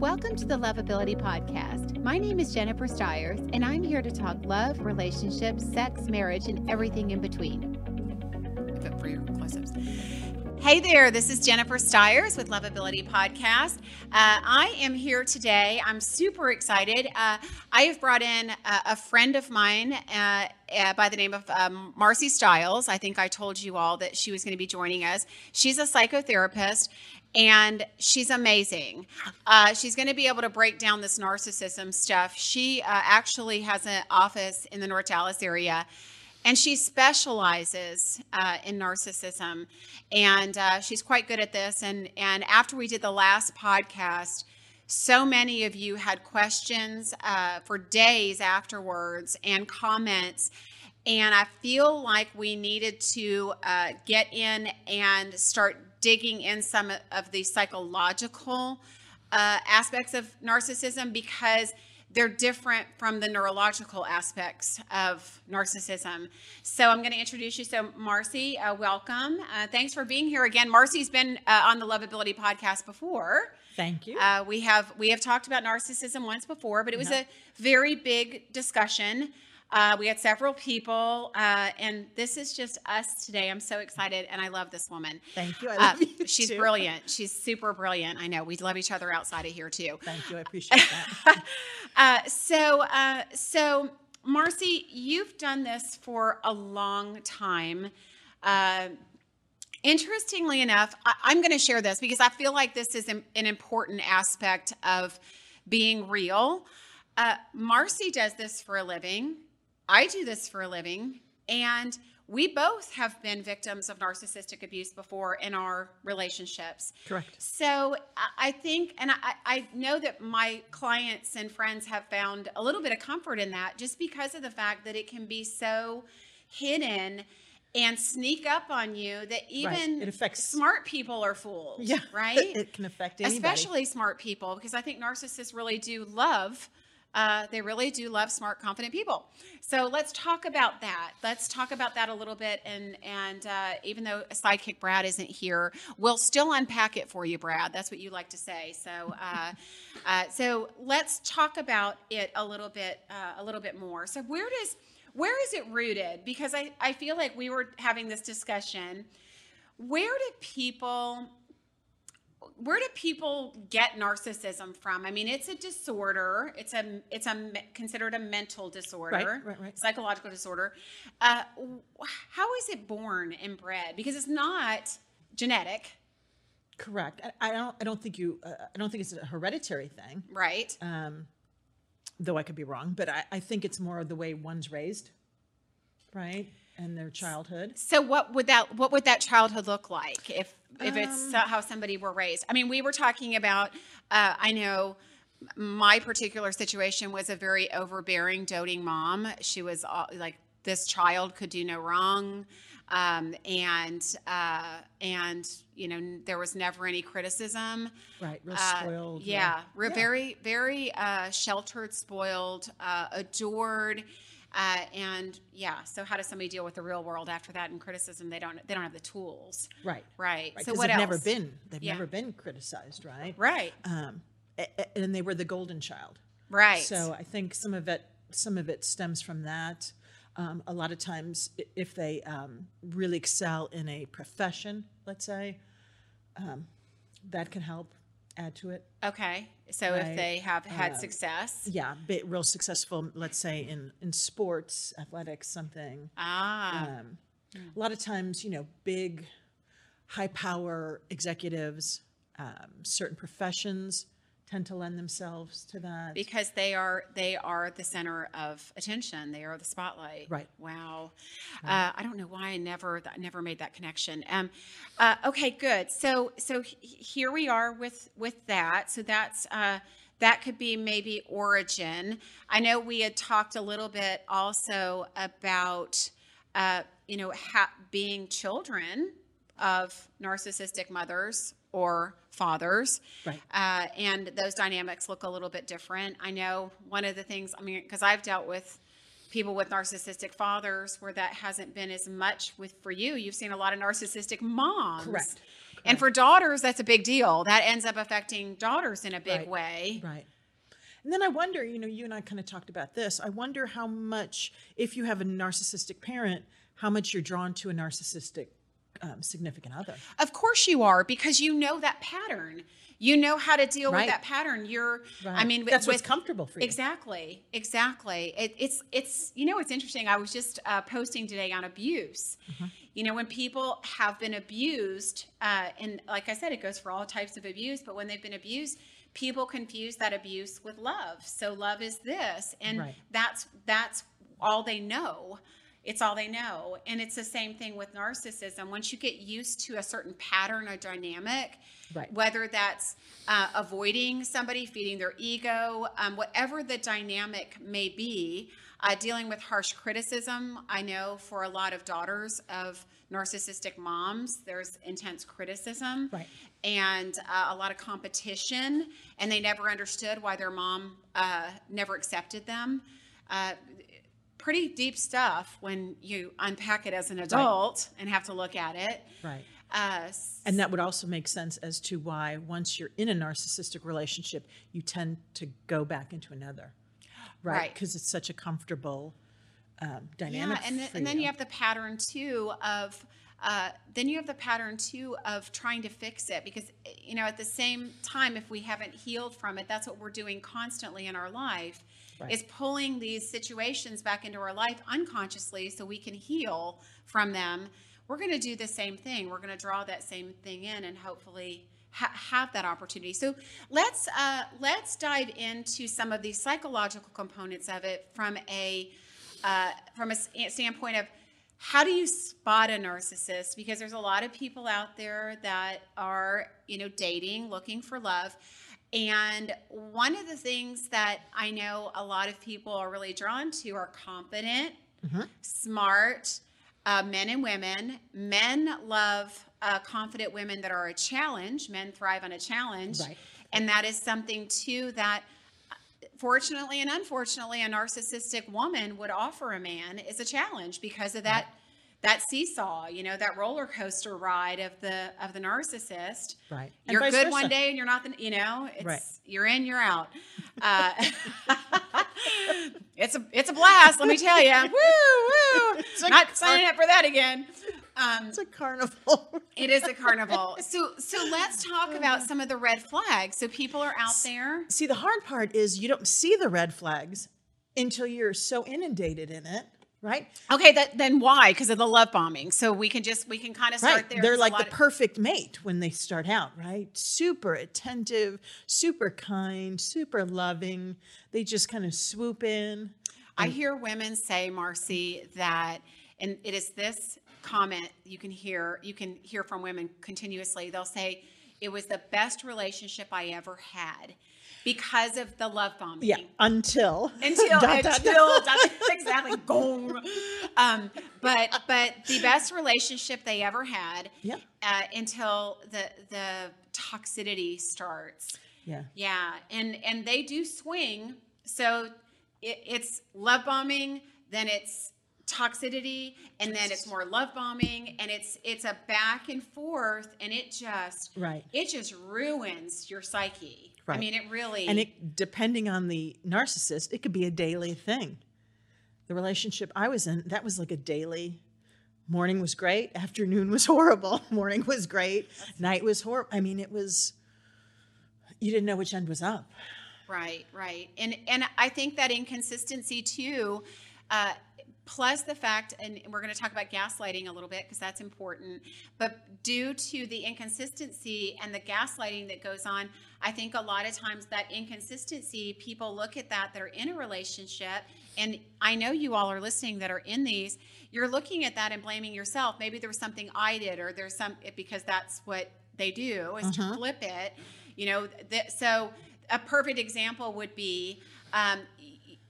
Welcome to the Lovability Podcast. My name is Jennifer Stiers, and I'm here to talk love, relationships, sex, marriage, and everything in between. But for your close-ups. Hey there, this is Jennifer Stiers with Lovability Podcast. Uh, I am here today. I'm super excited. Uh, I have brought in a, a friend of mine uh, uh by the name of um, Marci Stiles. I think I told you all that she was going to be joining us. She's a psychotherapist and she's amazing. Uh, she's going to be able to break down this narcissism stuff. She uh, actually has an office in the North Dallas area, and she specializes uh, in narcissism, and uh, she's quite good at this. And and after we did the last podcast. So many of you had questions uh, for days afterwards and comments and I feel like we needed to uh, get in and start digging in some of the psychological uh, aspects of narcissism because they're different from the neurological aspects of narcissism. So I'm going to introduce you. So Marci, uh, welcome. Uh, thanks for being here again. Marci's been uh, on the Lovability podcast before. Thank you. Uh, we have we have talked about narcissism once before, but it was no. a very big discussion. Uh, we had several people, uh, and this is just us today. I'm so excited, and I love this woman. Thank you. I love uh, you She's too. brilliant. She's super brilliant. I know. We love each other outside of here too. Thank you. I appreciate that. Uh, so, uh, so Marci, you've done this for a long time. Uh, interestingly enough, I, am going to share this because I feel like this is an, an important aspect of being real. Marci does this for a living. I do this for a living, and we both have been victims of narcissistic abuse before in our relationships. Correct. So I think, and I, I, know that my clients and friends have found a little bit of comfort in that just because of the fact that it can be so hidden and sneak up on you that even right. it affects smart people are fools. Yeah, right. It can affect anybody, especially smart people, because I think narcissists really do love uh, they really do love smart, confident people. So let's talk about that. Let's talk about that a little bit. And and uh, even though sidekick Brad isn't here, we'll still unpack it for you, Brad. That's what you like to say. So uh, uh so let's talk about it a little bit uh, a little bit more. So where does where is it rooted? Because I, I feel like we were having this discussion. Where do people where do people get narcissism from? I mean, it's a disorder. It's a it's a considered a mental disorder, right, right, right. psychological disorder. Uh, how is it born and bred? Because it's not genetic. Correct. I, I don't. I don't think you. Uh, I don't think it's a hereditary thing. Right. Um, though I could be wrong, but I, I think it's more the way one's raised. Right and their childhood. So what would that what would that childhood look like if if um, it's how somebody were raised? I mean, we were talking about uh, I know my particular situation was a very overbearing, doting mom. She was all, like this child could do no wrong. Um, and uh, and you know there was never any criticism. Right, real uh, spoiled. Yeah, yeah. very very uh, sheltered, spoiled, uh, adored uh, and yeah, so how does somebody deal with the real world after that and criticism? They don't they don't have the tools. Right. Right. right. So what they've else? never been they've yeah. never been criticized, right? Right. Um, and they were the golden child. Right. So I think some of it some of it stems from that. Um, a lot of times, if they um, really excel in a profession, let's say, um, that can help add to it. Okay. So right? if they have had uh, success. Yeah, bit, real successful, let's say in, in sports, athletics, something. Ah. Um, a lot of times, you know, big, high power executives, um, certain professions tend to lend themselves to that. Because they are they are the center of attention. They are the spotlight. Right. Wow. Right. Uh, i don't know why i never I never made that connection. Um, uh, okay good. So so here we are with with that. So that's uh, that could be maybe origin. I know we had talked a little bit also about uh, you know ha- being children of narcissistic mothers or fathers. Right. Uh, and those dynamics look a little bit different. I know one of the things, I mean, because I've dealt with people with narcissistic fathers where that hasn't been as much with for you. You've seen a lot of narcissistic moms. Correct. And for daughters, that's a big deal. That ends up affecting daughters in a big Right. way. Right. And then I wonder, you know, you and I kind of talked about this. I wonder how much, if you have a narcissistic parent, how much you're drawn to a narcissistic um, significant other. Of course you are, because you know that pattern. You know how to deal Right. with that pattern. You're, I Right. mean, with- that's what's with- comfortable for you. Exactly, exactly. It, it's it's you know it's interesting. I was just uh, posting today on abuse. Mm-hmm. You know when people have been abused, uh, and like I said, it goes for all types of abuse. But when they've been abused, people confuse that abuse with love. So love is this, and Right. that's that's all they know. It's all they know, and it's the same thing with narcissism. Once you get used to a certain pattern or dynamic, Right. whether that's uh, avoiding somebody, feeding their ego, um, whatever the dynamic may be, uh, dealing with harsh criticism. I know for a lot of daughters of narcissistic moms, there's intense criticism Right. and uh, a lot of competition, and they never understood why their mom uh, never accepted them. Pretty deep stuff when you unpack it as an adult and have to look at it. Right. Uh, And that would also make sense as to why once you're in a narcissistic relationship, you tend to go back into another. Right. Right. Because it's such a comfortable um, dynamic. Yeah, and then, for and then you have the pattern too of uh, then you have the pattern too of trying to fix it because you know at the same time if we haven't healed from it, that's what we're doing constantly in our life Right. is pulling these situations back into our life unconsciously so we can heal from them. We're going to do the same thing. We're going to draw that same thing in and hopefully ha- have that opportunity. So let's uh, let's dive into some of the psychological components of it from a uh, from a standpoint of how do you spot a narcissist because there's a lot of people out there that are you know dating looking for love and one of the things that i know a lot of people are really drawn to are confident smart uh, men and women. Men love uh, confident women that are a challenge. Men thrive on a challenge. Right. and that is something too that fortunately and unfortunately a narcissistic woman would offer a man is a challenge because of that that seesaw you know that roller coaster ride of the of the narcissist. Right. You're good versa. one day and you're not the you know it's Right. you're in you're out. Uh, it's a it's a blast let me tell you woo woo. a not signing up for that again. Um, It's a carnival. it is a carnival. So so let's talk about some of the red flags. So people are out there. See, the hard part is you don't see the red flags until you're so inundated in it, right? Okay, that, then why? Because of the love bombing. So we can just we can kind of start Right. there. They're like the perfect mate when they start out, right? Super attentive, super kind, super loving. They just kind of swoop in. I hear women say, Marci, that, and it is this comment you can hear you can hear from women continuously. They'll say, "It was the best relationship I ever had." Because of the love bombing. Yeah, until until Dot, dot, until dot, exactly gong. Um, but but the best relationship they ever had Yeah. uh, until the the toxicity starts. Yeah. Yeah, and and they do swing. So it, it's love bombing, then it's toxicity, and then it's more love bombing, and it's it's a back and forth, and it just Right. it just ruins your psyche. right. I mean, it really And it depending on the narcissist, it could be a daily thing. The relationship I was in, that was like a daily morning was great, afternoon was horrible, morning was great, night was horrible. I mean, it was you didn't know which end was up. Right, right, and and I think that inconsistency too, uh, plus the fact, and we're going to talk about gaslighting a little bit because that's important. But due to the inconsistency and the gaslighting that goes on, I think a lot of times that inconsistency, people look at that that are in a relationship, and I know you all are listening that are in these. You're looking at that and blaming yourself. Maybe there was something I did, or there's some because that's what they do is to flip it. You know, th- so a perfect example would be um,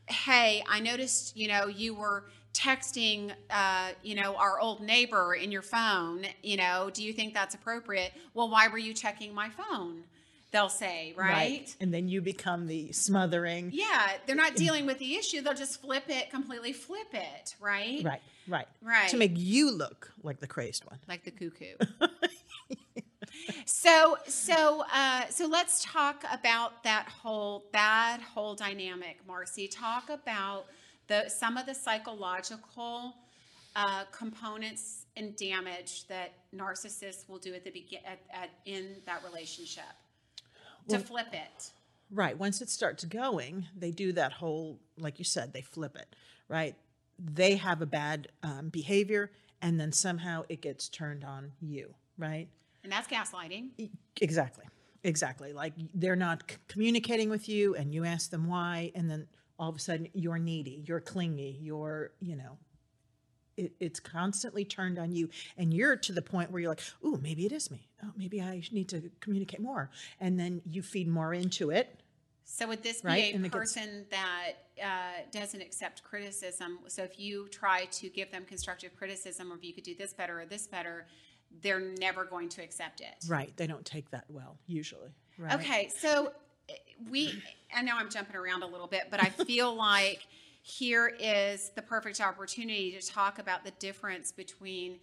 hey i noticed you know you were texting uh, you know our old neighbor in your phone you know do you think that's appropriate well why were you checking my phone they'll say right, And then you become the smothering. yeah they're not dealing with the issue they'll just flip it completely flip it right Right, right. Right. To make you look like the crazed one. like the cuckoo so so uh, so let's talk about that whole that whole dynamic, Marci. Talk about the some of the psychological uh, components and damage that narcissists will do at the begin at, at in that relationship to flip it. Right. Once it starts going, they do that whole, like you said, they flip it, right? They have a bad um, behavior and then somehow it gets turned on you, right? And that's gaslighting. Exactly. Exactly. Like they're not c- communicating with you and you ask them why, and then all of a sudden you're needy, you're clingy, you're, you know, it, it's constantly turned on you. And you're to the point where you're like, ooh, maybe it is me. Oh, maybe I need to communicate more. And then you feed more into it. So would this Right, be and a person that uh, doesn't accept criticism? So if you try to give them constructive criticism, or if you could do this better or this better, they're never going to accept it. Right. They don't take that well, usually. Right. Okay, so we, I know I'm jumping around a little bit, but I feel like here is the perfect opportunity to talk about the difference between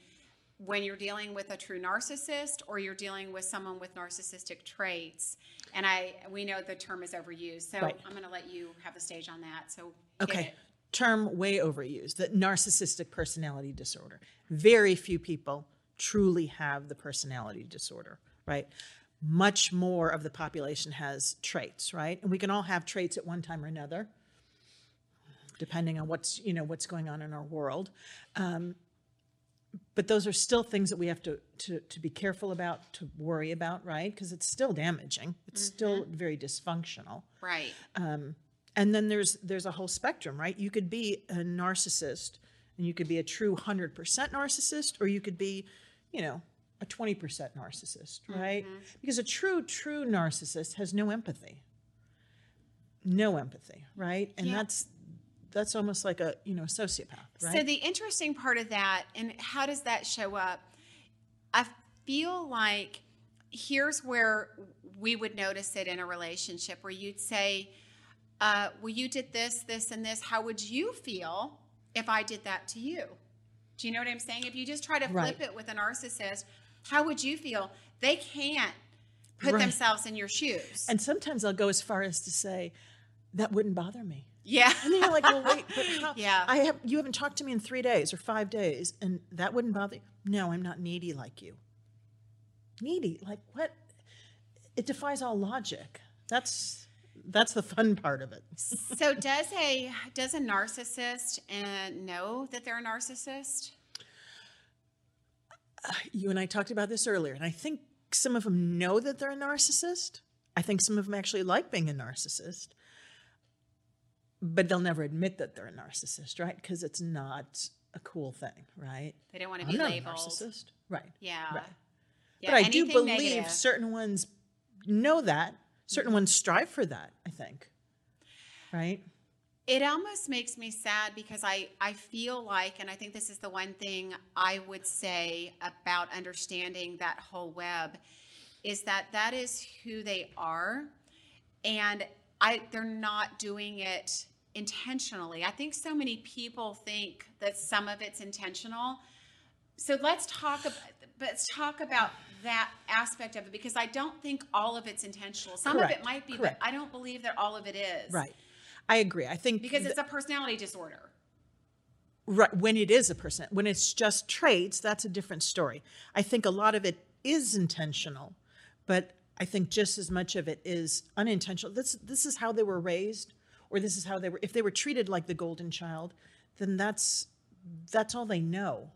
when you're dealing with a true narcissist or you're dealing with someone with narcissistic traits. And I, we know the term is overused, so Right. I'm going to let you have the stage on that. So, Okay. Term way overused, the narcissistic personality disorder. Very few people truly have the personality disorder, right? Much more of the population has traits, right? And we can all have traits at one time or another, depending on what's, you know, what's going on in our world. Um, but those are still things that we have to, to, to be careful about, to worry about, right? Because it's still damaging. It's still very dysfunctional Right. and then there's there's a whole spectrum right you could be a narcissist and you could be a true 100% narcissist or you could be you know a 20% narcissist right because a true true narcissist has no empathy no empathy right and Yeah. that's that's almost like a you know a sociopath right So the interesting part of that, and how does that show up? I feel like here's where we would notice it in a relationship where you'd say, uh, "Well, you did this, this, and this. How would you feel if I did that to you?" Do you know what I'm saying? If you just try to flip Right. it with a narcissist, how would you feel? They can't put Right. themselves in your shoes. and sometimes i'll go as far as to say that wouldn't bother me yeah. And then you're like, well, wait, but how? Yeah. I have you haven't talked to me in three days or five days, and that wouldn't bother you. No, I'm not needy like you. Needy, like what? It defies all logic. That's that's the fun part of it. so does a does a narcissist uh, know that they're a narcissist? You and I talked about this earlier, and I think some of them know that they're a narcissist. I think some of them actually like being a narcissist, but they'll never admit that they're a narcissist, right? Because it's not a cool thing, right? They don't want to I'm be labeled. a narcissist, right? Yeah. Right. Yeah, but I do believe negative. certain ones know that. Certain Mm-hmm. ones strive for that, I think. Right? It almost makes me sad because I, I feel like, and I think this is the one thing I would say about understanding that whole web, is that that is who they are, and I they're not doing it intentionally. I think so many people think that some of it's intentional. So let's talk about let's talk about that aspect of it because I don't think all of it's intentional. Some of it might be, correct. but I don't believe that all of it is. Right. I agree. I think Because th- it's a personality disorder. right, when it is a person, when it's just traits, that's a different story. I think a lot of it is intentional, but I think just as much of it is unintentional. This this is how they were raised, or this is how they were. If they were treated like the golden child, then that's that's all they know.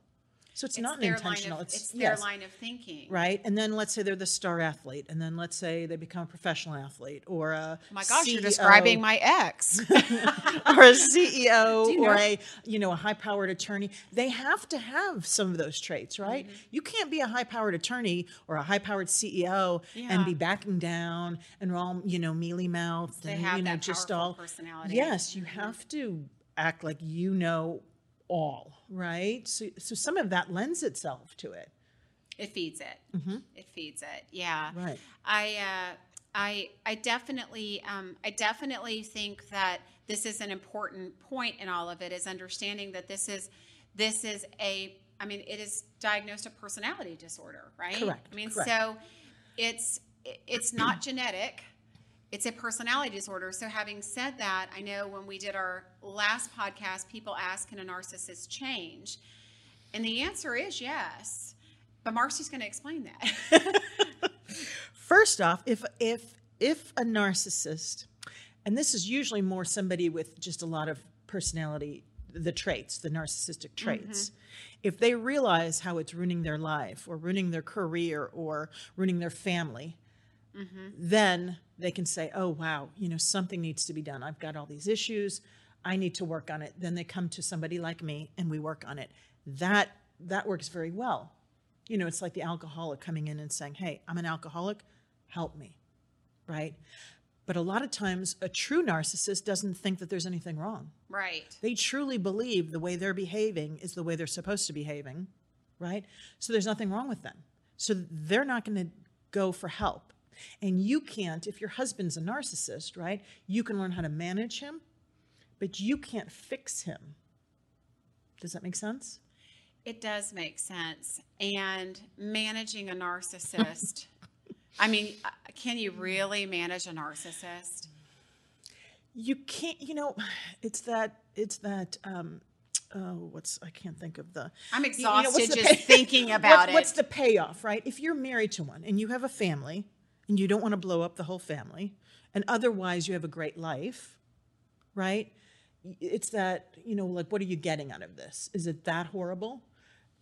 So it's, not their intentional. Line of, it's it's their yes. line of thinking. right? And then let's say they're the star athlete, and then let's say they become a professional athlete or a Oh my gosh, you're describing my ex. or a CEO you or know- a you know a high powered attorney. They have to have some of those traits, right? Mm-hmm. You can't be a high powered attorney or a high powered CEO Yeah. and be backing down and all you know mealy mouthed They and have you know that just all personality. Yes, you have to act like you know all, right? So so some of that lends itself to it, It feeds it. It feeds it. Yeah. Mm-hmm. right? I uh, I I definitely um, I definitely think that this is an important point in all of it is understanding that this is this is a I mean it is diagnosed a personality disorder, right? Correct, I mean correct. so it's it's not genetic. It's a personality disorder. So, having said that, I know when we did our last podcast, people ask, can a narcissist change? And the answer is yes. But Marci's going to explain that. First off, if if if a narcissist, and this is usually more somebody with just a lot of personality, the traits, the narcissistic mm-hmm. traits, if they realize how it's ruining their life or ruining their career or ruining their family, Mm-hmm. then they can say, "Oh wow, you know something needs to be done. I've got all these issues. I need to work on it." Then they come to somebody like me and we work on it. That that works very well. You know, it's like the alcoholic coming in and saying, "Hey, I'm an alcoholic. Help me." Right? But a lot of times a true narcissist doesn't think that there's anything wrong. right. They truly believe the way they're behaving is the way they're supposed to be behaving, right? So there's nothing wrong with them. So they're not going to go for help. And you can't, if your husband's a narcissist, right? You can learn how to manage him, but you can't fix him. Does that make sense? It does make sense. And managing a narcissist, I mean, can you really manage a narcissist? You can't, you know, it's that, it's that, um, oh, what's, I can't think of the, I'm you know, exhausted just pay- thinking what- it. What's the payoff, right? If you're married to one and you have a family and you don't want to blow up the whole family, and otherwise you have a great life, right? It's that, you know, like, what are you getting out of this? Is it that horrible?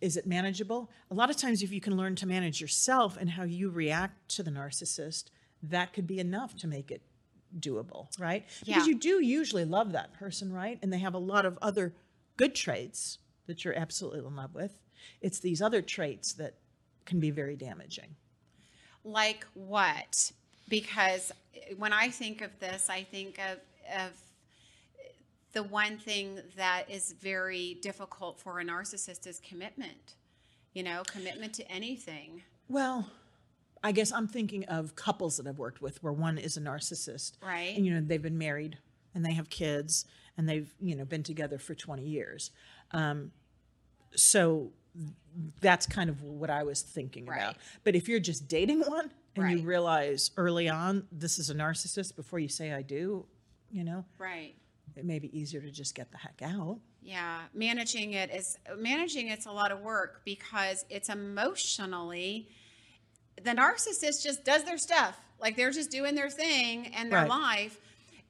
Is it manageable? A lot of times, if you can learn to manage yourself and how you react to the narcissist, that could be enough to make it doable, right? Because you do usually love that person, right? And they have a lot of other good traits that you're absolutely in love with. It's these other traits that can be very damaging. Like what? Because when I think of this, I think of, of the one thing that is very difficult for a narcissist is commitment. You know, commitment to anything. Well, I guess I'm thinking of couples that I've worked with where one is a narcissist. Right. And, you know, they've been married and they have kids and they've, you know, been together for 20 years. Um, so that's kind of what I was thinking about. But if you're just dating one and you realize early on this is a narcissist before you say I do, you know, Right. it may be easier to just get the heck out. Yeah, managing it is managing it's a lot of work because it's emotionally the narcissist just does their stuff. Like they're just doing their thing and their Right. life.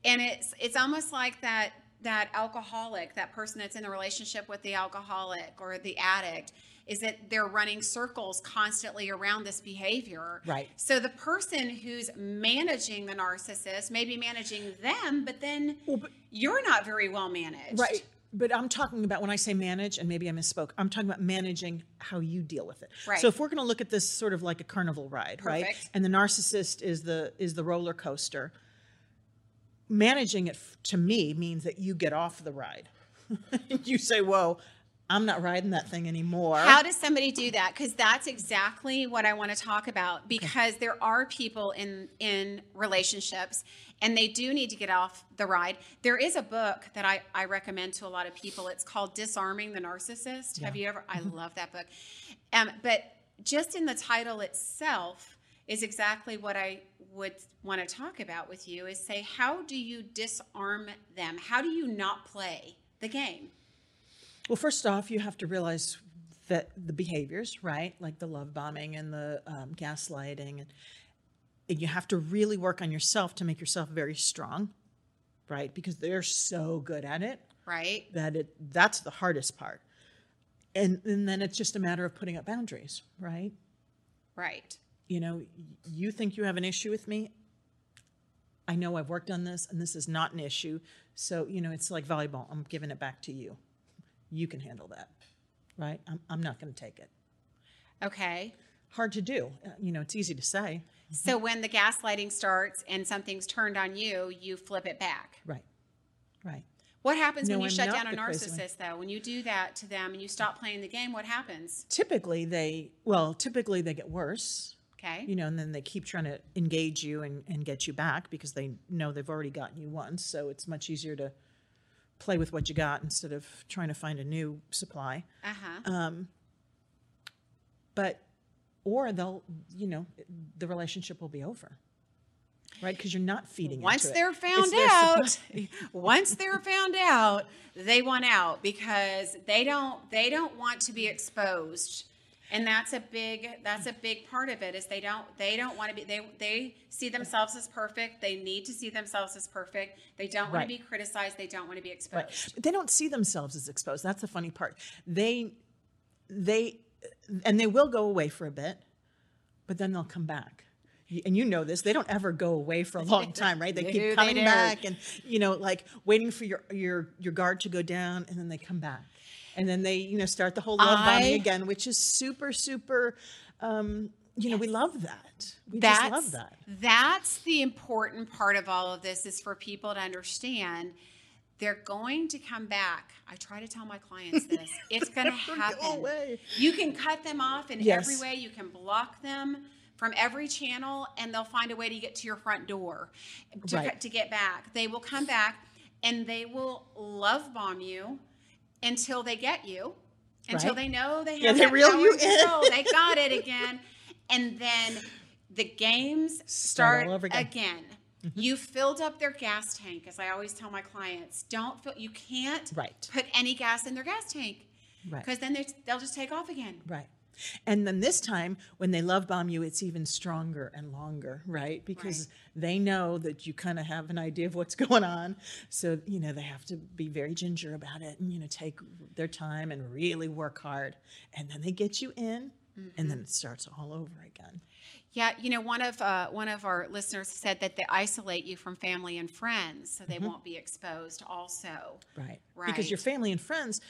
And it's it's almost like that that alcoholic, that person that's in the relationship with the alcoholic or the addict is that they're running circles constantly around this behavior. Right. So the person who's managing the narcissist may be managing them, but then but- you're not very well managed. Right. But I'm talking about when I say manage, and maybe I misspoke, I'm talking about managing how you deal with it. Right. So if we're going to look at this sort of like a carnival ride, right? And the narcissist is the is the roller coaster. Managing it f- to me means that you get off the ride. you say, "Whoa, I'm not riding that thing anymore." How does somebody do that? Because that's exactly what I want to talk about. Because there are people in in relationships, and they do need to get off the ride. There is a book that I I recommend to a lot of people. It's called Disarming the Narcissist. Have you ever? I love that book. Um, but just in the title itself is exactly what I would want to talk about with you. Is say how do you disarm them? How do you not play the game? Well, first off, you have to realize that the behaviors, right, like the love bombing and the um, gaslighting, and, and you have to really work on yourself to make yourself very strong, right? Because they're so good at it Right. that it that's the hardest part. And, and then it's just a matter of putting up boundaries, right? Right. You know, you think you have an issue with me. I know I've worked on this and this is not an issue. So, you know, it's like volleyball. I'm giving it back to you. You can handle that, right? I'm, I'm not going to take it. Okay. Hard to do. Uh, You know, it's easy to say. So when the gaslighting starts and something's turned on you, you flip it back. Right. Right. What happens No, when you I'm shut down a the crazy one. narcissist though? When you do that to them and you stop playing the game, what happens? Typically, they, well, typically they get worse, Okay. you know, and then they keep trying to engage you and, and get you back because they know they've already gotten you once. So it's much easier to play with what you got instead of trying to find a new supply. Uh-huh. Um, but or they'll, you know, the relationship will be over. Right, because you're not feeding. Once they're found It's out, once they're found out, they want out because they don't they don't want to be exposed. And that's a big that's a big part of it is they don't they don't want to be they they see themselves as perfect. They need to see themselves as perfect. They don't want Right. to be criticized. They don't want to be exposed. Right. They don't see themselves as exposed. That's the funny part. They, they, and they will go away for a bit, but then they'll come back. And you know this, they don't ever go away for a long time, right? They No, keep they coming don't. back and, you know, like waiting for your, your, your guard to go down and then they come back. And then they, you know, start the whole love bombing again, which is super, super, um, you know, we love that. We that's just love that. that's the important part of all of this is for people to understand they're going to come back. I try to tell my clients this. It's going to go happen. away. You can cut them off in Yes. every way. You can block them from every channel, and they'll find a way to get to your front door to, Right. to get back. They will come back and they will love bomb you until they get you, until Right. they know they have Yeah, they reel you and in. control. They got it again, and then the games Start start, all over again. again. Mm-hmm. You filled up their gas tank, as I always tell my clients. Don't fill. You can't Right. put any gas in their gas tank Right. because then they- they'll just take off again. Right. And then this time, when they love bomb you, it's even stronger and longer, right? Because they know that you kind of have an idea of what's going on. So, you know, they have to be very ginger about it and, you know, take their time and really work hard. And then they get you in, and then it starts all over again. Yeah, you know, one of uh, one of our listeners said that they isolate you from family and friends, so they won't be exposed. Also, Right. Right, because your family and friends,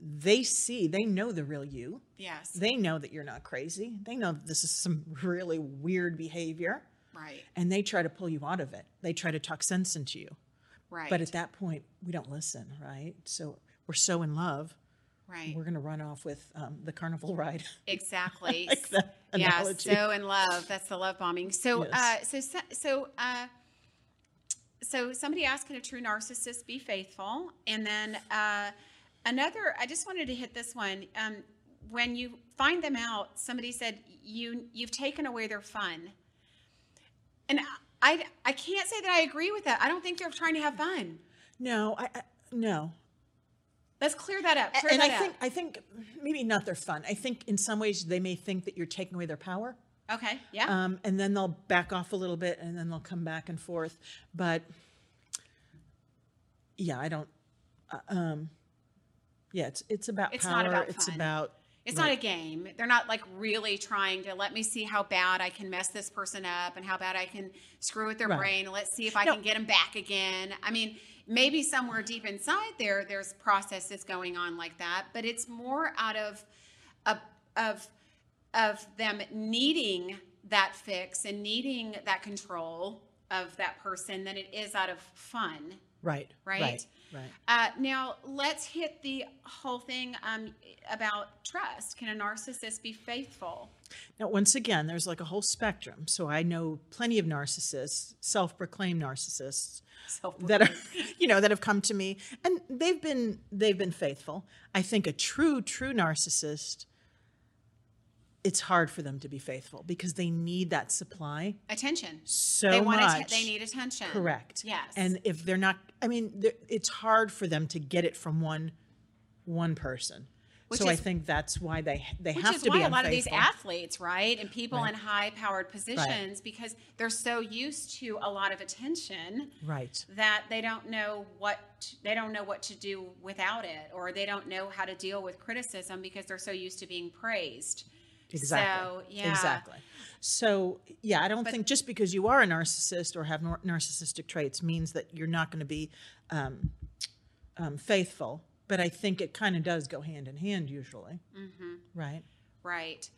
they see, they know the real you. yes, They know that you're not crazy. They know this is some really weird behavior. right, And they try to pull you out of it. They try to talk sense into you. right, But at that point, we don't listen, right? So we're so in love, right, we're going to run off with um, the carnival ride. exactly. like yeah, so in love. That's the love bombing. So, Yes. uh, so, so, so, uh, so somebody asked, "Can a true narcissist be faithful?" And then uh, another. I just wanted to hit this one. Um, when you find them out, somebody said you you've taken away their fun, and I I can't say that I agree with that. I don't think they're trying to have fun. no, I, I no. Let's clear that up. Clear and that I up. think I think maybe not their fun. I think in some ways they may think that you're taking away their power. okay. Yeah. Um, and then they'll back off a little bit and then they'll come back and forth. But yeah, I don't. Uh, um, yeah, it's it's about It's power. not about it's fun. about It's not a game. They're not like really trying to let me see how bad I can mess this person up and how bad I can screw with their Right. brain. Let's see if I No. can get them back again. I mean, maybe somewhere deep inside there, there's processes going on like that, but it's more out of of of, of them needing that fix and needing that control of that person than it is out of fun. right, Right? right, right. Uh, now let's hit the whole thing um, about trust. Can a narcissist be faithful? Now, once again, there's like a whole spectrum. So I know plenty of narcissists, self-proclaimed narcissists, that are, you know, that have come to me, and they've been they've been faithful. I think a true true narcissist, it's hard for them to be faithful because they need that supply attention. so they want much. atten- they need attention. Correct. Yes. And if they're not, I mean, it's hard for them to get it from one one person. Which so I is- think that's why they they which have is to why be a lot of these athletes, right, and people Right. in high-powered positions, because they're so used to a lot of attention Right. that they don't know what they don't know what to do without it, or they don't know how to deal with criticism because they're so used to being praised. Exactly. So, yeah. Exactly. So, yeah, I don't But- think just because you are a narcissist or have narcissistic traits means that you're not going to be um, um, faithful. But I think it kind of does go hand in hand usually. Mm-hmm. Right. Right.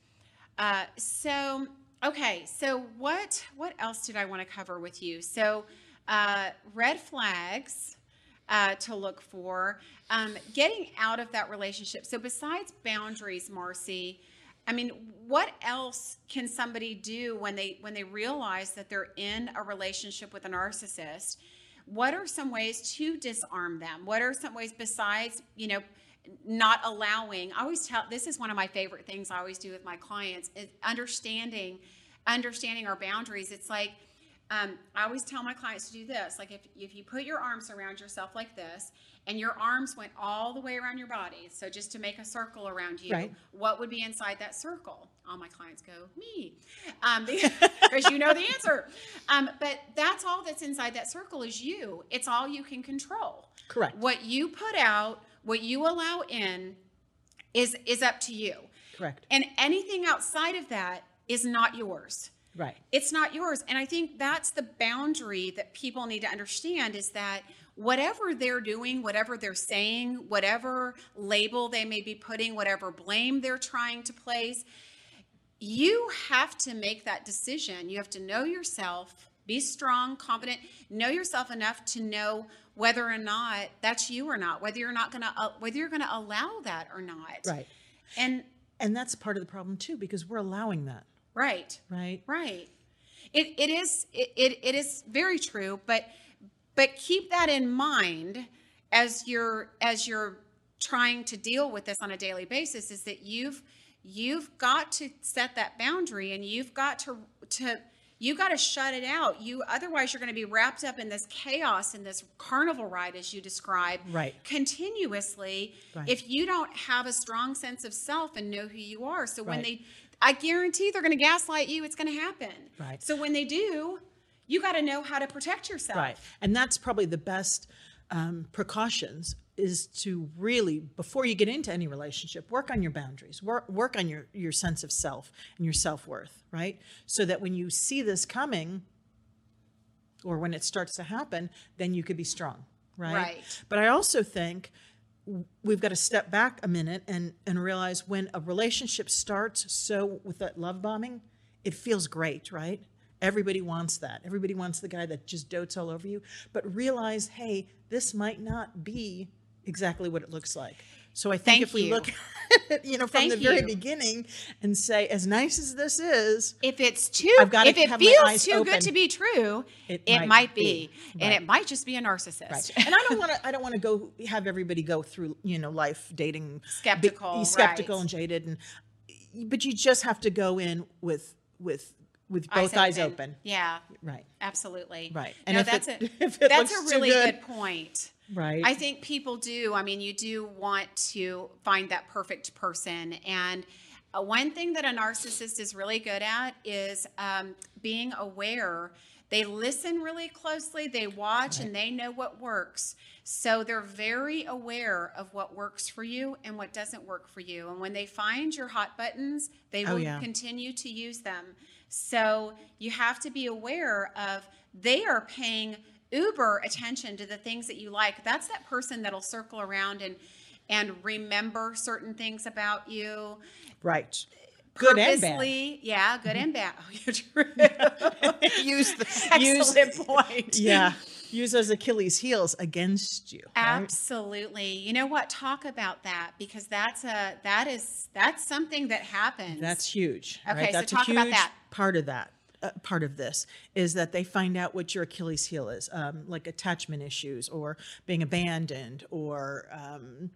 Uh, so okay. So what what else did I want to cover with you? So uh, red flags uh, to look for, um, getting out of that relationship. So besides boundaries, Marci. I mean, what else can somebody do when they when they realize that they're in a relationship with a narcissist? What are some ways to disarm them? What are some ways besides, you know, not allowing. I always tell this is one of my favorite things I always do with my clients is understanding understanding our boundaries. It's like um, I always tell my clients to do this. Like if, if you put your arms around yourself like this and your arms went all the way around your body, so just to make a circle around you, Right. what would be inside that circle? All my clients go, me, um, because you know the answer. Um, but that's all that's inside that circle is you. It's all you can control. Correct. What you put out, what you allow in, is is up to you. Correct. And anything outside of that is not yours Right. it's not yours and i think that's the boundary that people need to understand is that whatever they're doing whatever they're saying whatever label they may be putting whatever blame they're trying to place you have to make that decision you have to know yourself be strong confident know yourself enough to know whether or not that's you or not whether you're not going to uh, whether you're going to allow that or not Right. and And that's part of the problem too, because we're allowing that. Right Right. Right. It it is it, it, it is very true, but but keep that in mind as you're as you're trying to deal with this on a daily basis is that you've you've got to set that boundary and you've got to to you got to shut it out. You otherwise you're going to be wrapped up in this chaos in this carnival ride as you describe Right. continuously Right. if you don't have a strong sense of self and know who you are. So when they I guarantee they're going to gaslight you. It's going to happen. Right. So when they do, you got to know how to protect yourself. Right. And that's probably the best um, precautions is to really, before you get into any relationship, work on your boundaries, work, work on your, your sense of self and your self worth, right? So that when you see this coming or when it starts to happen, then you could be strong, right? Right. But I also think we've got to step back a minute and, and realize when a relationship starts so with that love bombing, it feels great, right? Everybody wants that. Everybody wants the guy that just dotes all over you. But realize, hey, this might not be exactly what it looks like. So I think Thank if we you. look at it, you know, from Thank the very you. beginning and say, as nice as this is, If it's too, I've gotta if it feels eyes too open. good to be true, It it, might might, be. be, and Right. it might just be a narcissist. Right. And I don't want to. I don't want to go have everybody go through you know life dating Skeptical, be- skeptical right. and jaded, and but you just have to go in with with with both eyes open. Yeah, Right. absolutely. Right. And no, if that's it- a that's a really good- good point. Right. I think people do. I mean, you do want to find that perfect person. And uh, one thing that a narcissist is really good at is um, being aware. They listen really closely, they watch, and they know what works. So they're very aware of what works for you and what doesn't work for you. And when they find your hot buttons, they Oh, will yeah. continue to use them. So you have to be aware of they are paying uber attention to the things that you like. That's that person that'll circle around and and remember certain things about you. right. Good and bad. Yeah, good and bad. Oh, you're true. use the Excellent use, point. Yeah. Use those Achilles heels against you. right? Absolutely. You know what? Talk about that because that's a that is that's something that happens. That's huge. Okay, right? so That's talk a about that. part of that. Uh, part of this is that they find out what your Achilles heel is, um, like attachment issues or being abandoned or, um,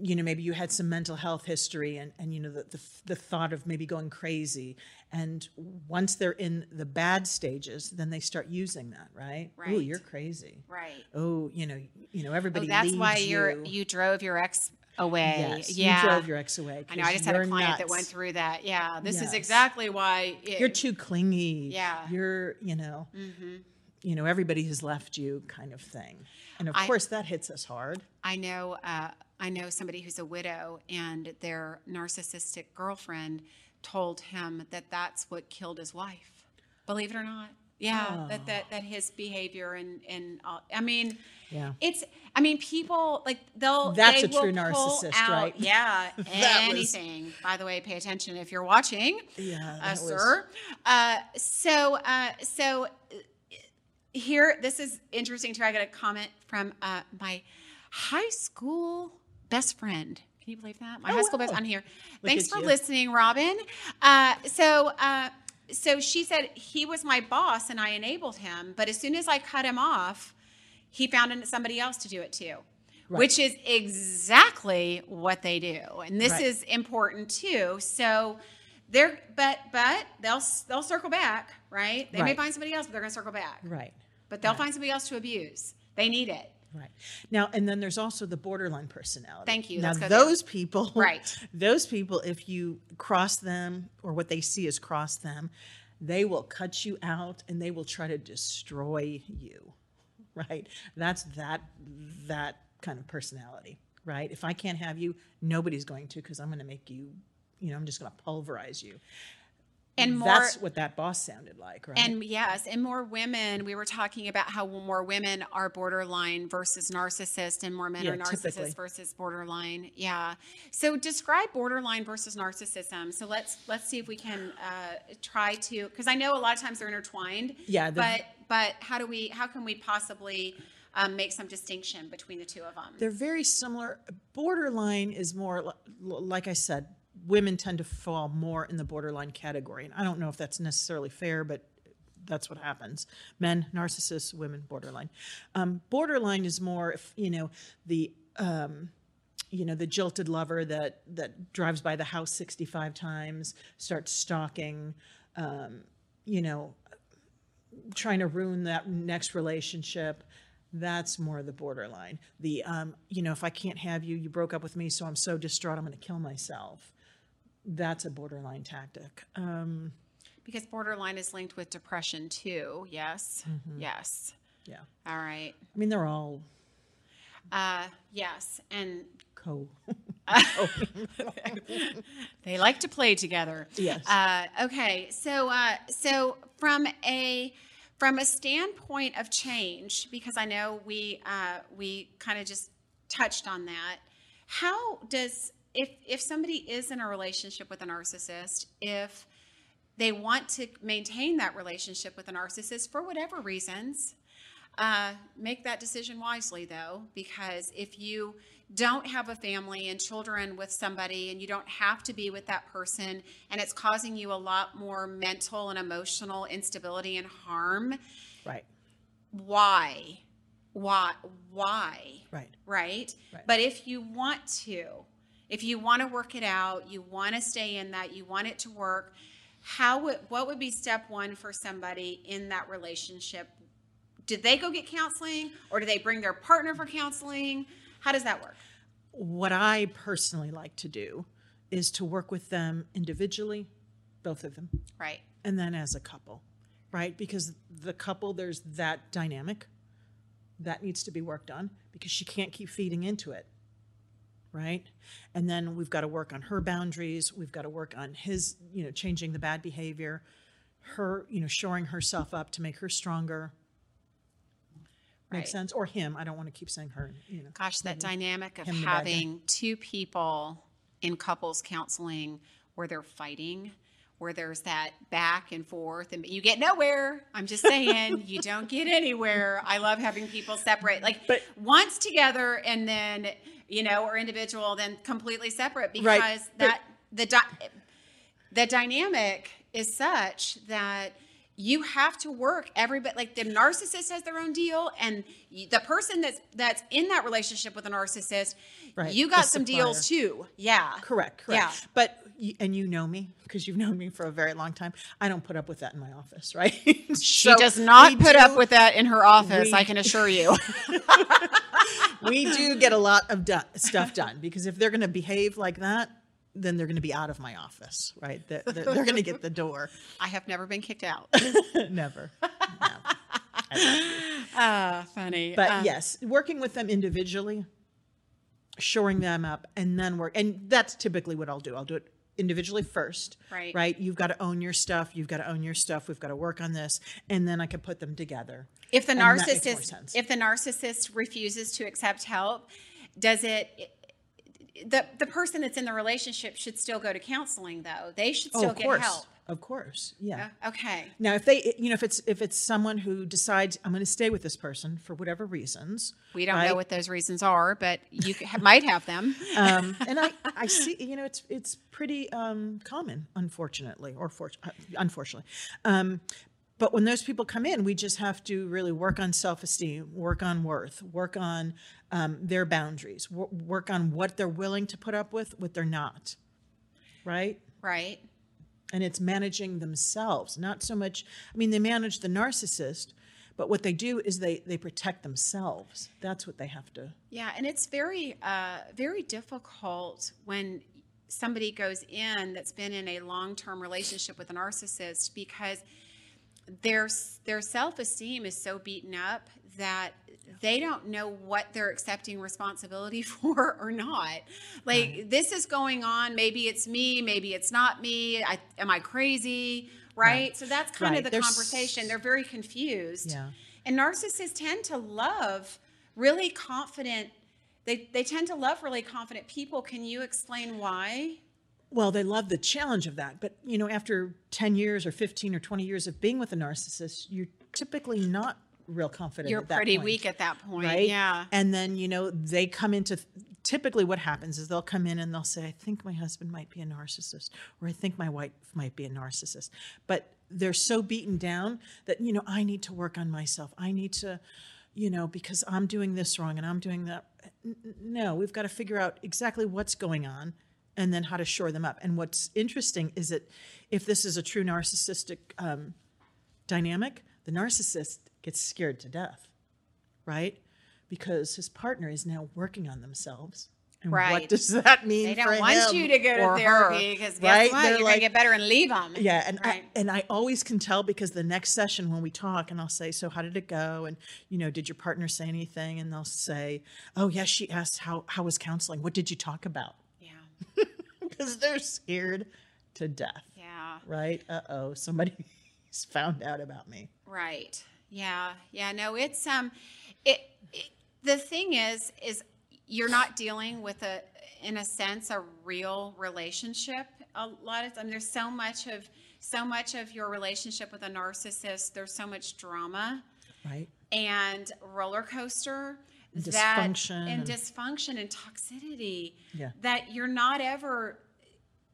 you know, maybe you had some mental health history and, and you know, the, the, the thought of maybe going crazy. And once they're in the bad stages, then they start using that, right? Oh, you're crazy. right. Oh, you know, you know, Oh, everybody that's why you're you. you drove your ex away. Yes, yeah. you drove your ex away. I know. I just had a client that went through that. Yeah. This Yes. is exactly why it, you're too clingy. Yeah. You're, you know, Mm-hmm. you know, everybody has left you kind of thing. And of I- course that hits us hard. I know uh, I know somebody who's a widow, and their narcissistic girlfriend told him that that's what killed his wife. Believe it or not, yeah, that that that his behavior and and all, I mean, Yeah. it's I mean people like they'll That's they a true narcissist, out- right? Yeah, That was- anything. By the way, pay attention if you're watching, Yeah. uh, that was- sir. Uh, so uh, so uh, here this is interesting too. I got a comment from uh, my high school best friend. Can you believe that? My Oh, high school best wow. on here. Look Thanks for you. listening, Robin. Uh, so uh, so she said he was my boss and I enabled him, but as soon as I cut him off, he found somebody else to do it too. which is exactly what they do. And this Right. is important too. So they're but but they'll they'll circle back, right? They may find somebody else, but they're going to circle back. Right. But they'll find somebody else to abuse. They need it. Right. Now, and then there's also the borderline personality. Thank you. Now, there. those people, Right. Those people, if you cross them or what they see is cross them, they will cut you out and they will try to destroy you. Right. That's that that kind of personality. Right. If I can't have you, nobody's going to because I'm going to make you. You know, I'm just going to pulverize you. And more That's what that boss sounded like, right? And yes, and more women. We were talking about how more women are borderline versus narcissist, and more men Yeah, are narcissist typically. versus borderline. Yeah. So describe borderline versus narcissism. So let's let's see if we can uh, try to because I know a lot of times they're intertwined. Yeah, the- But but how do we how can we possibly um, make some distinction between the two of them? They're very similar. Borderline is more, like I said, women tend to fall more in the borderline category. And I don't know if that's necessarily fair, but that's what happens. Men, narcissists, women, borderline. Um, borderline is more, if, you know, the, um, you know, the jilted lover that that drives by the house 65 times, starts stalking, um, you know, trying to ruin that next relationship that's more the borderline the um, you know if i can't have you you broke up with me so i'm so distraught i'm going to kill myself that's a borderline tactic um, because borderline is linked with depression too. Yes. Mm-hmm. Yes. yeah All right. i mean they're all Uh, yes, and co they like to play together. Yes. Uh, okay. So, uh, so from a from a standpoint of change, because I know we uh, we kind of just touched on that. How does if if somebody is in a relationship with a narcissist, if they want to maintain that relationship with a narcissist for whatever reasons, uh, make that decision wisely, though, because if you don't have a family and children with somebody and you don't have to be with that person and it's causing you a lot more mental and emotional instability and harm, right why? Why? Why? right Right? Right. But if you want to, if you want to work it out, you want to stay in that, you want it to work, how would what would be step 1 for somebody in that relationship? Did they go get counseling or do they bring their partner for counseling? How does that work? what i personally like to do is to work with them individually both of them Right. and then as a couple, right? Because the couple, there's that dynamic that needs to be worked on because she can't keep feeding into it, right? And then we've got to work on her boundaries. We've got to work on his, you know, changing the bad behavior, her, you know, shoring herself up to make her stronger. Right. Makes sense? Or him. I don't want to keep saying her, you know. Gosh, that dynamic of Him the bad guy. having two people in couples counseling where they're fighting, where there's that back and forth, and you get nowhere. I'm just saying, you don't get anywhere. I love having people separate, like But- once together and then, you know, or individual, then completely separate because Right. But- that the di- the dynamic is such that you have to work everybody like the narcissist has their own deal and the person that's that's in that relationship with a narcissist Right, you the got some deals too yeah Correct, correct. Yeah. But and you know me because you've known me for a very long time. I don't put up with that in my office, right? she does not put up with that in her office we- i can assure you we do get a lot of do- stuff done because if they're going to behave like that, then they're going to be out of my office, right? They're, they're, they're going to get the door. i have never been kicked out Never. No. Ah funny But Uh, yes, working with them individually, shoring them up, and then work. And that's typically what I'll do. I'll do it individually first. Right. Right. You've got to own your stuff. You've got to own your stuff. We've got to work on this, and then I can put them together. if the And that makes more narcissist if the narcissist refuses to accept help does it the the person that's in the relationship should still go to counseling though they should oh, still oh, get course. help Of course. Yeah. Uh, okay Now, if they, you know, if it's if it's someone who decides I'm going to stay with this person for whatever reasons, we don't right? know what those reasons are but you might have them um, and I, I see, you know, it's it's pretty um, common, unfortunately, or for, uh, unfortunately. Um, but when those people come in, we just have to really work on self esteem, work on worth, work on um, their boundaries, w- work on what they're willing to put up with, what they're not. Right? Right. And it's managing themselves, not so much. I mean, they manage the narcissist, but what they do is they they protect themselves. That's what they have to. Yeah, and it's very uh, very difficult when somebody goes in that's been in a long term relationship with a narcissist because their their self esteem is so beaten up that they don't know what they're accepting responsibility for or not. Like right. this is going on. Maybe it's me. Maybe it's not me. I, am I crazy? Right? right. So that's kind right. of the There's, conversation. They're very confused. Yeah. And narcissists tend to love really confident. They they tend to love really confident people. Can you explain why? Well, they love the challenge of that. But, you know, after 10 years or 15 or 20 years of being with a narcissist, you're typically not real confident. You're pretty point, weak at that point. Right. Yeah. And then, you know, they come into typically what happens is they'll come in and they'll say, I think my husband might be a narcissist, or I think my wife might be a narcissist. But they're so beaten down that, you know, I need to work on myself. I need to, you know, because I'm doing this wrong and I'm doing that. No, we've got to figure out exactly what's going on and then how to shore them up. And what's interesting is that if this is a true narcissistic um, dynamic, the narcissist gets scared to death, right? Because his partner is now working on themselves. And right. what does that mean? They don't want you to go to therapy because guess right? what? They're You're like, gonna get better and leave them. Yeah, and right. I, and I always can tell because the next session when we talk, and I'll say, "So how did it go?" And you know, did your partner say anything? And they'll say, "Oh yes, she asked how how was counseling. What did you talk about?" Yeah, because they're scared to death. Yeah. Right? Uh oh, somebody's found out about me. Right. Yeah. Yeah. No, it's um, it, it the thing is, is you're not dealing with a, in a sense, a real relationship. A lot of time, there's so much of so much of your relationship with a narcissist. There's so much drama. Right. And roller coaster and that dysfunction and, and dysfunction and toxicity Yeah. that you're not ever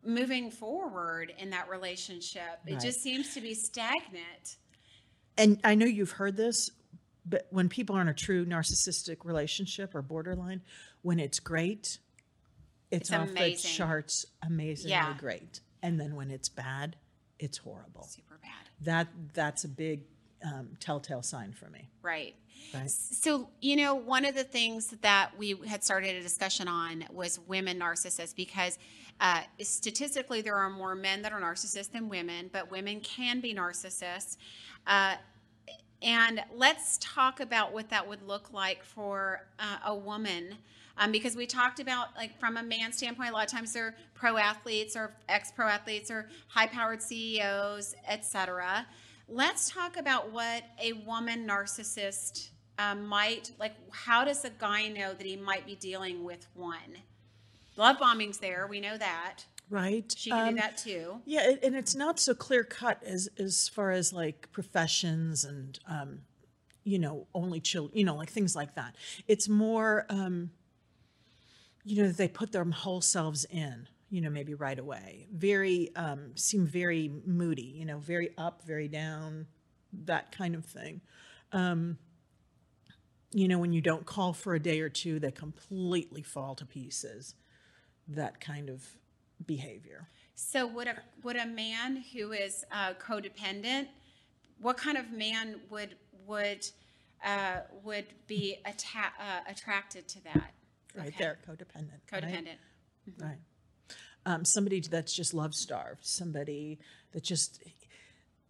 moving forward in that relationship. It just seems to be stagnant. And I know you've heard this, but when people are in a true narcissistic relationship or borderline, when it's great, it's, It's off the amazing. charts, amazingly Yeah. great. And then when it's bad, it's horrible. Super bad. That that's a big um, telltale sign for me. Right. Right. So, you know, one of the things that we had started a discussion on was women narcissists because uh, statistically there are more men that are narcissists than women, but women can be narcissists. Uh, and let's talk about what that would look like for uh, a woman. Um, because we talked about, like, from a man standpoint, a lot of times they're pro athletes or ex pro athletes or high powered CEOs, etc. Let's talk about what a woman narcissist um, might like. How does a guy know that he might be dealing with one? Love bombing's there. We know that. Right. She can Um, do that too. Yeah, and it's not so clear cut as as far as like professions and um, you know only children, you know, like things like that. It's more, um, you know, they put their whole selves in, you know, maybe right away. Very um, seem very moody, you know, very up, very down, that kind of thing. Um, you know, when you don't call for a day or two, they completely fall to pieces. That kind of behavior. So would a would a man who is uh, codependent, what kind of man would would uh, would be atta- uh, attracted to that? Right Okay. there, codependent. right? Codependent. Right. Um, somebody that's just love starved, somebody that just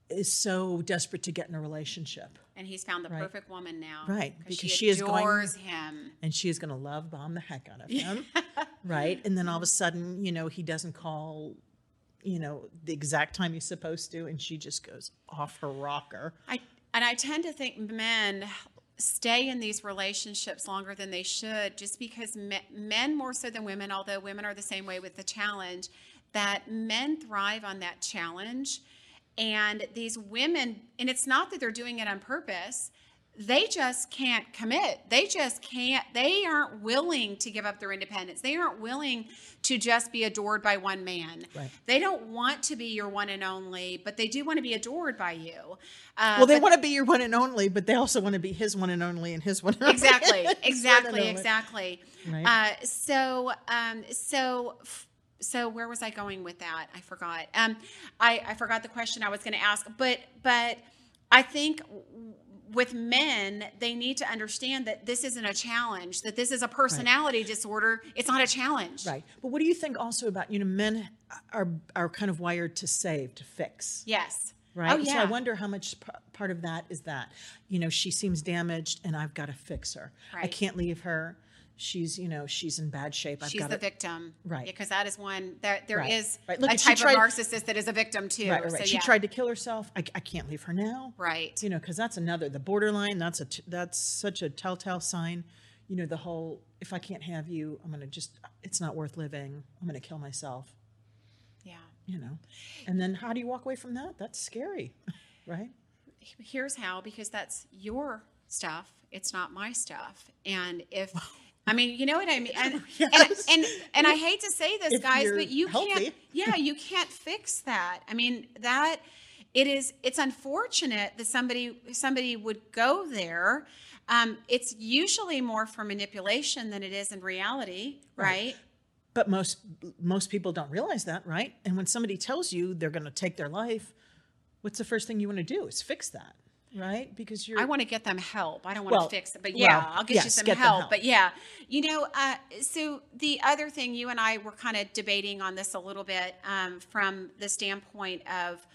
is so desperate to get in a relationship. And he's found the Right. perfect woman now. Right, Because she, she is going- adores him. And she is going to love bomb the heck out of him. right. And then all of a sudden, you know, he doesn't call, you know, the exact time he's supposed to. And she just goes off her rocker. I and I tend to think men stay in these relationships longer than they should, just because men more so than women, although women are the same way with the challenge, that men thrive on that challenge, and these women, and it's not that they're doing it on purpose. They just can't commit. They just can't, they aren't willing to give up their independence. They aren't willing to just be adored by one man. Right. They don't want to be your one and only, but they do want to be adored by you. Uh, Well, they want to be your one and only, but they also want to be his one and only and his one and only. exactly exactly exactly Right. uh, so um so f- so where was i going with that i forgot um i i forgot the question i was going to ask but but i think w- with men they need to understand that this isn't a challenge that this is a personality disorder it's not a challenge Right. But what do you think also about, you know, men are are kind of wired to save, to fix. yes Right. oh yeah So I wonder how much p- part of that is that, you know, she seems damaged and I've got to fix her. I can't leave her. She's, you know, she's in bad shape. I've She's got the to, victim, Right. Because that is one that there Right. is Right. Look, a type tried- of narcissist that is a victim too. Right, right, right. So, she yeah. tried to kill herself. I, I can't leave her now. Right. You know, because that's another the borderline. That's a t- that's such a telltale sign. You know, the whole if I can't have you, I'm gonna just it's not worth living. I'm gonna kill myself. Yeah. You know, and then how do you walk away from that? That's scary, right? here's how because that's your stuff it's not my stuff and if i mean you know what i mean and Yes. and, and and i hate to say this If guys but you healthy. can't yeah you can't fix that i mean that it is it's unfortunate that somebody somebody would go there um, it's usually more for manipulation than it is in reality right, But most most people don't realize that, right? And when somebody tells you they're going to take their life, what's the first thing you want to do? Is fix that, right? Because you're I want to get them help. I don't want Well, to fix it, but yeah, well, I'll get you some get help. help. But yeah, you know, uh, so the other thing you and I were kind of debating on this a little bit um, from the standpoint of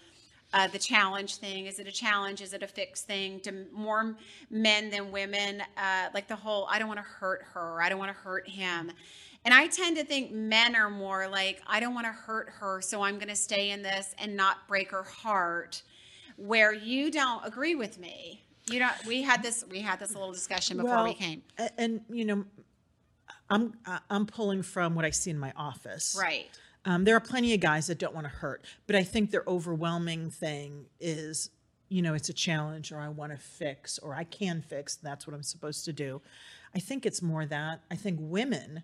uh, the challenge thing. Is it a challenge? Is it a fixed thing? Do more men than women uh, like the whole? I don't want to hurt her. I don't want to hurt him. And I tend to think men are more like, I don't want to hurt her, so I'm going to stay in this and not break her heart. Where you don't agree with me, you know, we had this we had this little discussion before we came. And, you know, I'm I'm pulling from what I see in my office. Right. Um, there are plenty of guys that don't want to hurt, but I think their overwhelming thing is, you know, it's a challenge, or I want to fix, or I can fix. That's what I'm supposed to do. I think it's more that. I think women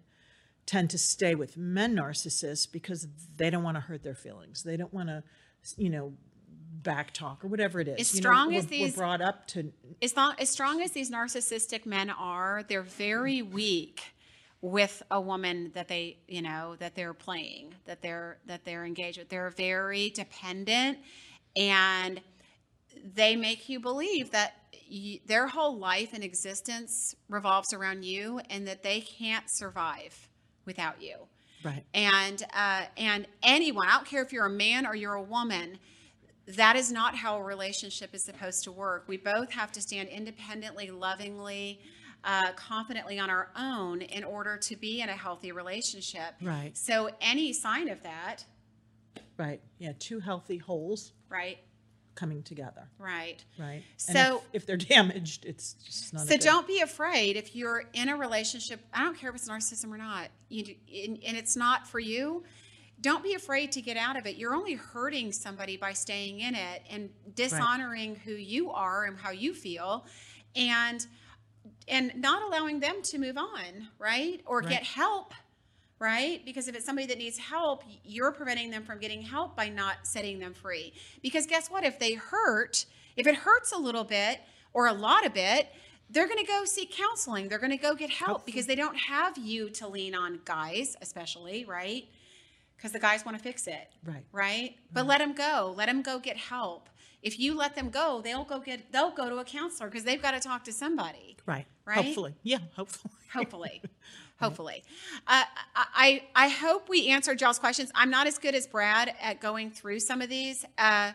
tend to stay with men narcissists because they don't want to hurt their feelings. They don't want to, you know, back talk or whatever it is. As You know, strong we're- as we're these- brought up to As long as strong as these narcissistic men are, they're very weak with a woman that they, you know, that they're playing, that they're that they're engaged with. They're very dependent and they make you believe that y their whole life and existence revolves around you and that they can't survive without you. right. and uh, and anyone i don't care if you're a man or you're a woman that is not how a relationship is supposed to work we both have to stand independently lovingly uh, confidently on our own in order to be in a healthy relationship Right. so any sign of that Right. Yeah. Two healthy wholes right coming together. right Right. So- if, if they're damaged, it's just not. a So good- don't be afraid if you're in a relationship. I don't care if it's narcissism or not, you, do- and, and it's not for you. Don't be afraid to get out of it. You're only hurting somebody by staying in it and dishonoring who you are and how you feel, and and not allowing them to move on, right? Or Right. get help, right? Because if it's somebody that needs help, you're preventing them from getting help by not setting them free. Because guess what? If they hurt, if it hurts a little bit or a lot of it, they're going to go seek counseling. They're going to go get help because they don't have you to lean on, guys, especially, right? Because the guys want to fix it Right. right? But let them go. Let them go get help. If you let them go, they'll go get they'll go to a counselor because they've got to talk to somebody. Right. Right? Hopefully. Yeah. Hopefully. Hopefully, hopefully. Uh, I I hope we answered y'all's questions. I'm not as good as Brad at going through some of these, uh,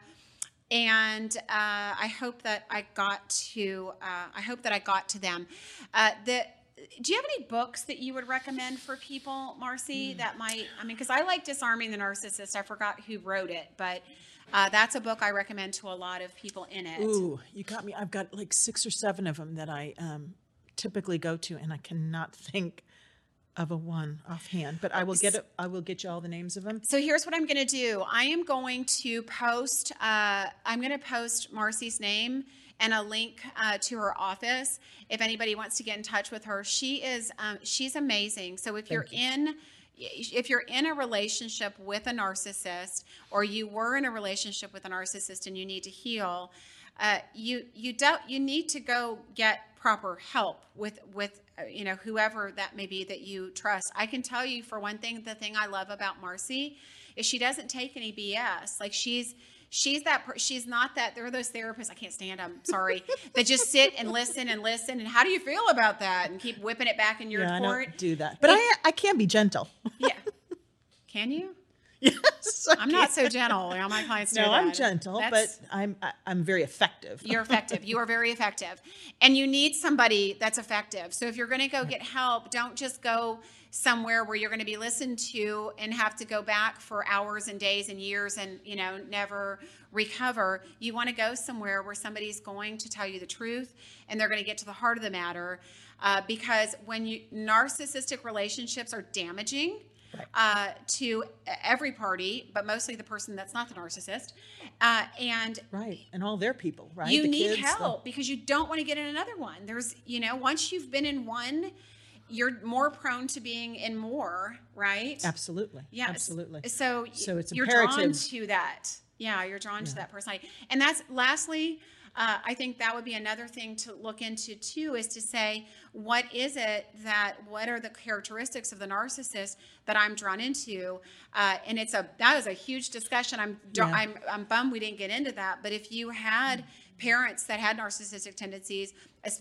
and uh, I hope that I got to uh, I hope that I got to them. Uh, the do you have any books that you would recommend for people, Marci, that might? I mean, because I like Disarming the Narcissist. I forgot who wrote it, but uh, that's a book I recommend to a lot of people in it. Ooh, you got me. I've got like six or seven of them that I um, typically go to, and I cannot think of a one offhand. But I will get it. I will get you all the names of them. So here's what I'm going to do. I am going to post. Uh, I'm going to post Marci's name and a link uh, to her office if anybody wants to get in touch with her. She is um, she's amazing. So if you're in if you're in a relationship with a narcissist or you were in a relationship with a narcissist and you need to heal uh, you you don't you need to go get proper help with with uh, you know whoever that may be that you trust i can tell you for one thing the thing i love about marci is she doesn't take any bs like she's she's that she's not that there are those therapists i can't stand them sorry that just sit and listen and listen and how do you feel about that and keep whipping it back in your yeah, court I don't do that but it, I, I can be gentle yeah can you Yes, I'm not so gentle. All my clients no, I'm gentle, That's- but I'm I, I'm very effective. You're effective. You are very effective. And you need somebody that's effective. So if you're going to go get help, don't just go somewhere where you're going to be listened to and have to go back for hours and days and years and, you know, never recover. You want to go somewhere where somebody's going to tell you the truth and they're going to get to the heart of the matter. Uh, because when you narcissistic relationships are damaging, uh, to every party, but mostly the person that's not the narcissist. Uh, and right, and all their people, right? you The need kids, the- help because you don't want to get in another one. There's, you know, once you've been in one, you're more prone to being in more, right? absolutely, Yes. absolutely. So, So it's you're drawn to that. Yeah, you're drawn to that personality. And that's lastly, uh, I think that would be another thing to look into too is to say, what is it that, what are the characteristics of the narcissist that I'm drawn into? Uh, and it's a, that is a huge discussion. I'm, Yeah. I'm, I'm bummed we didn't get into that. But if you had parents that had narcissistic tendencies,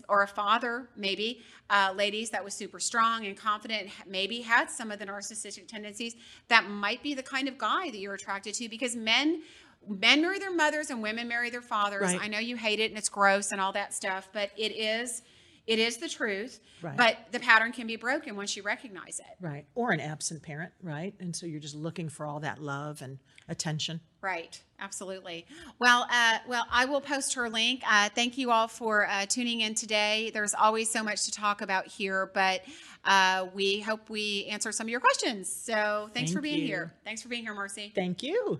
or a father, maybe, uh, ladies that was super strong and confident, maybe had some of the narcissistic tendencies, that might be the kind of guy that you're attracted to because men men marry their mothers and women marry their fathers. Right. I know you hate it and it's gross and all that stuff, but it is it is the truth. Right. But the pattern can be broken once you recognize it. Right, or an absent parent, right? And so you're just looking for all that love and attention. Right, absolutely. Well, uh, well, I will post her link. Uh, thank you all for uh, tuning in today. There's always so much to talk about here, but uh, we hope we answer some of your questions. So thanks for being you. here. Thanks for being here, Marci. Thank you.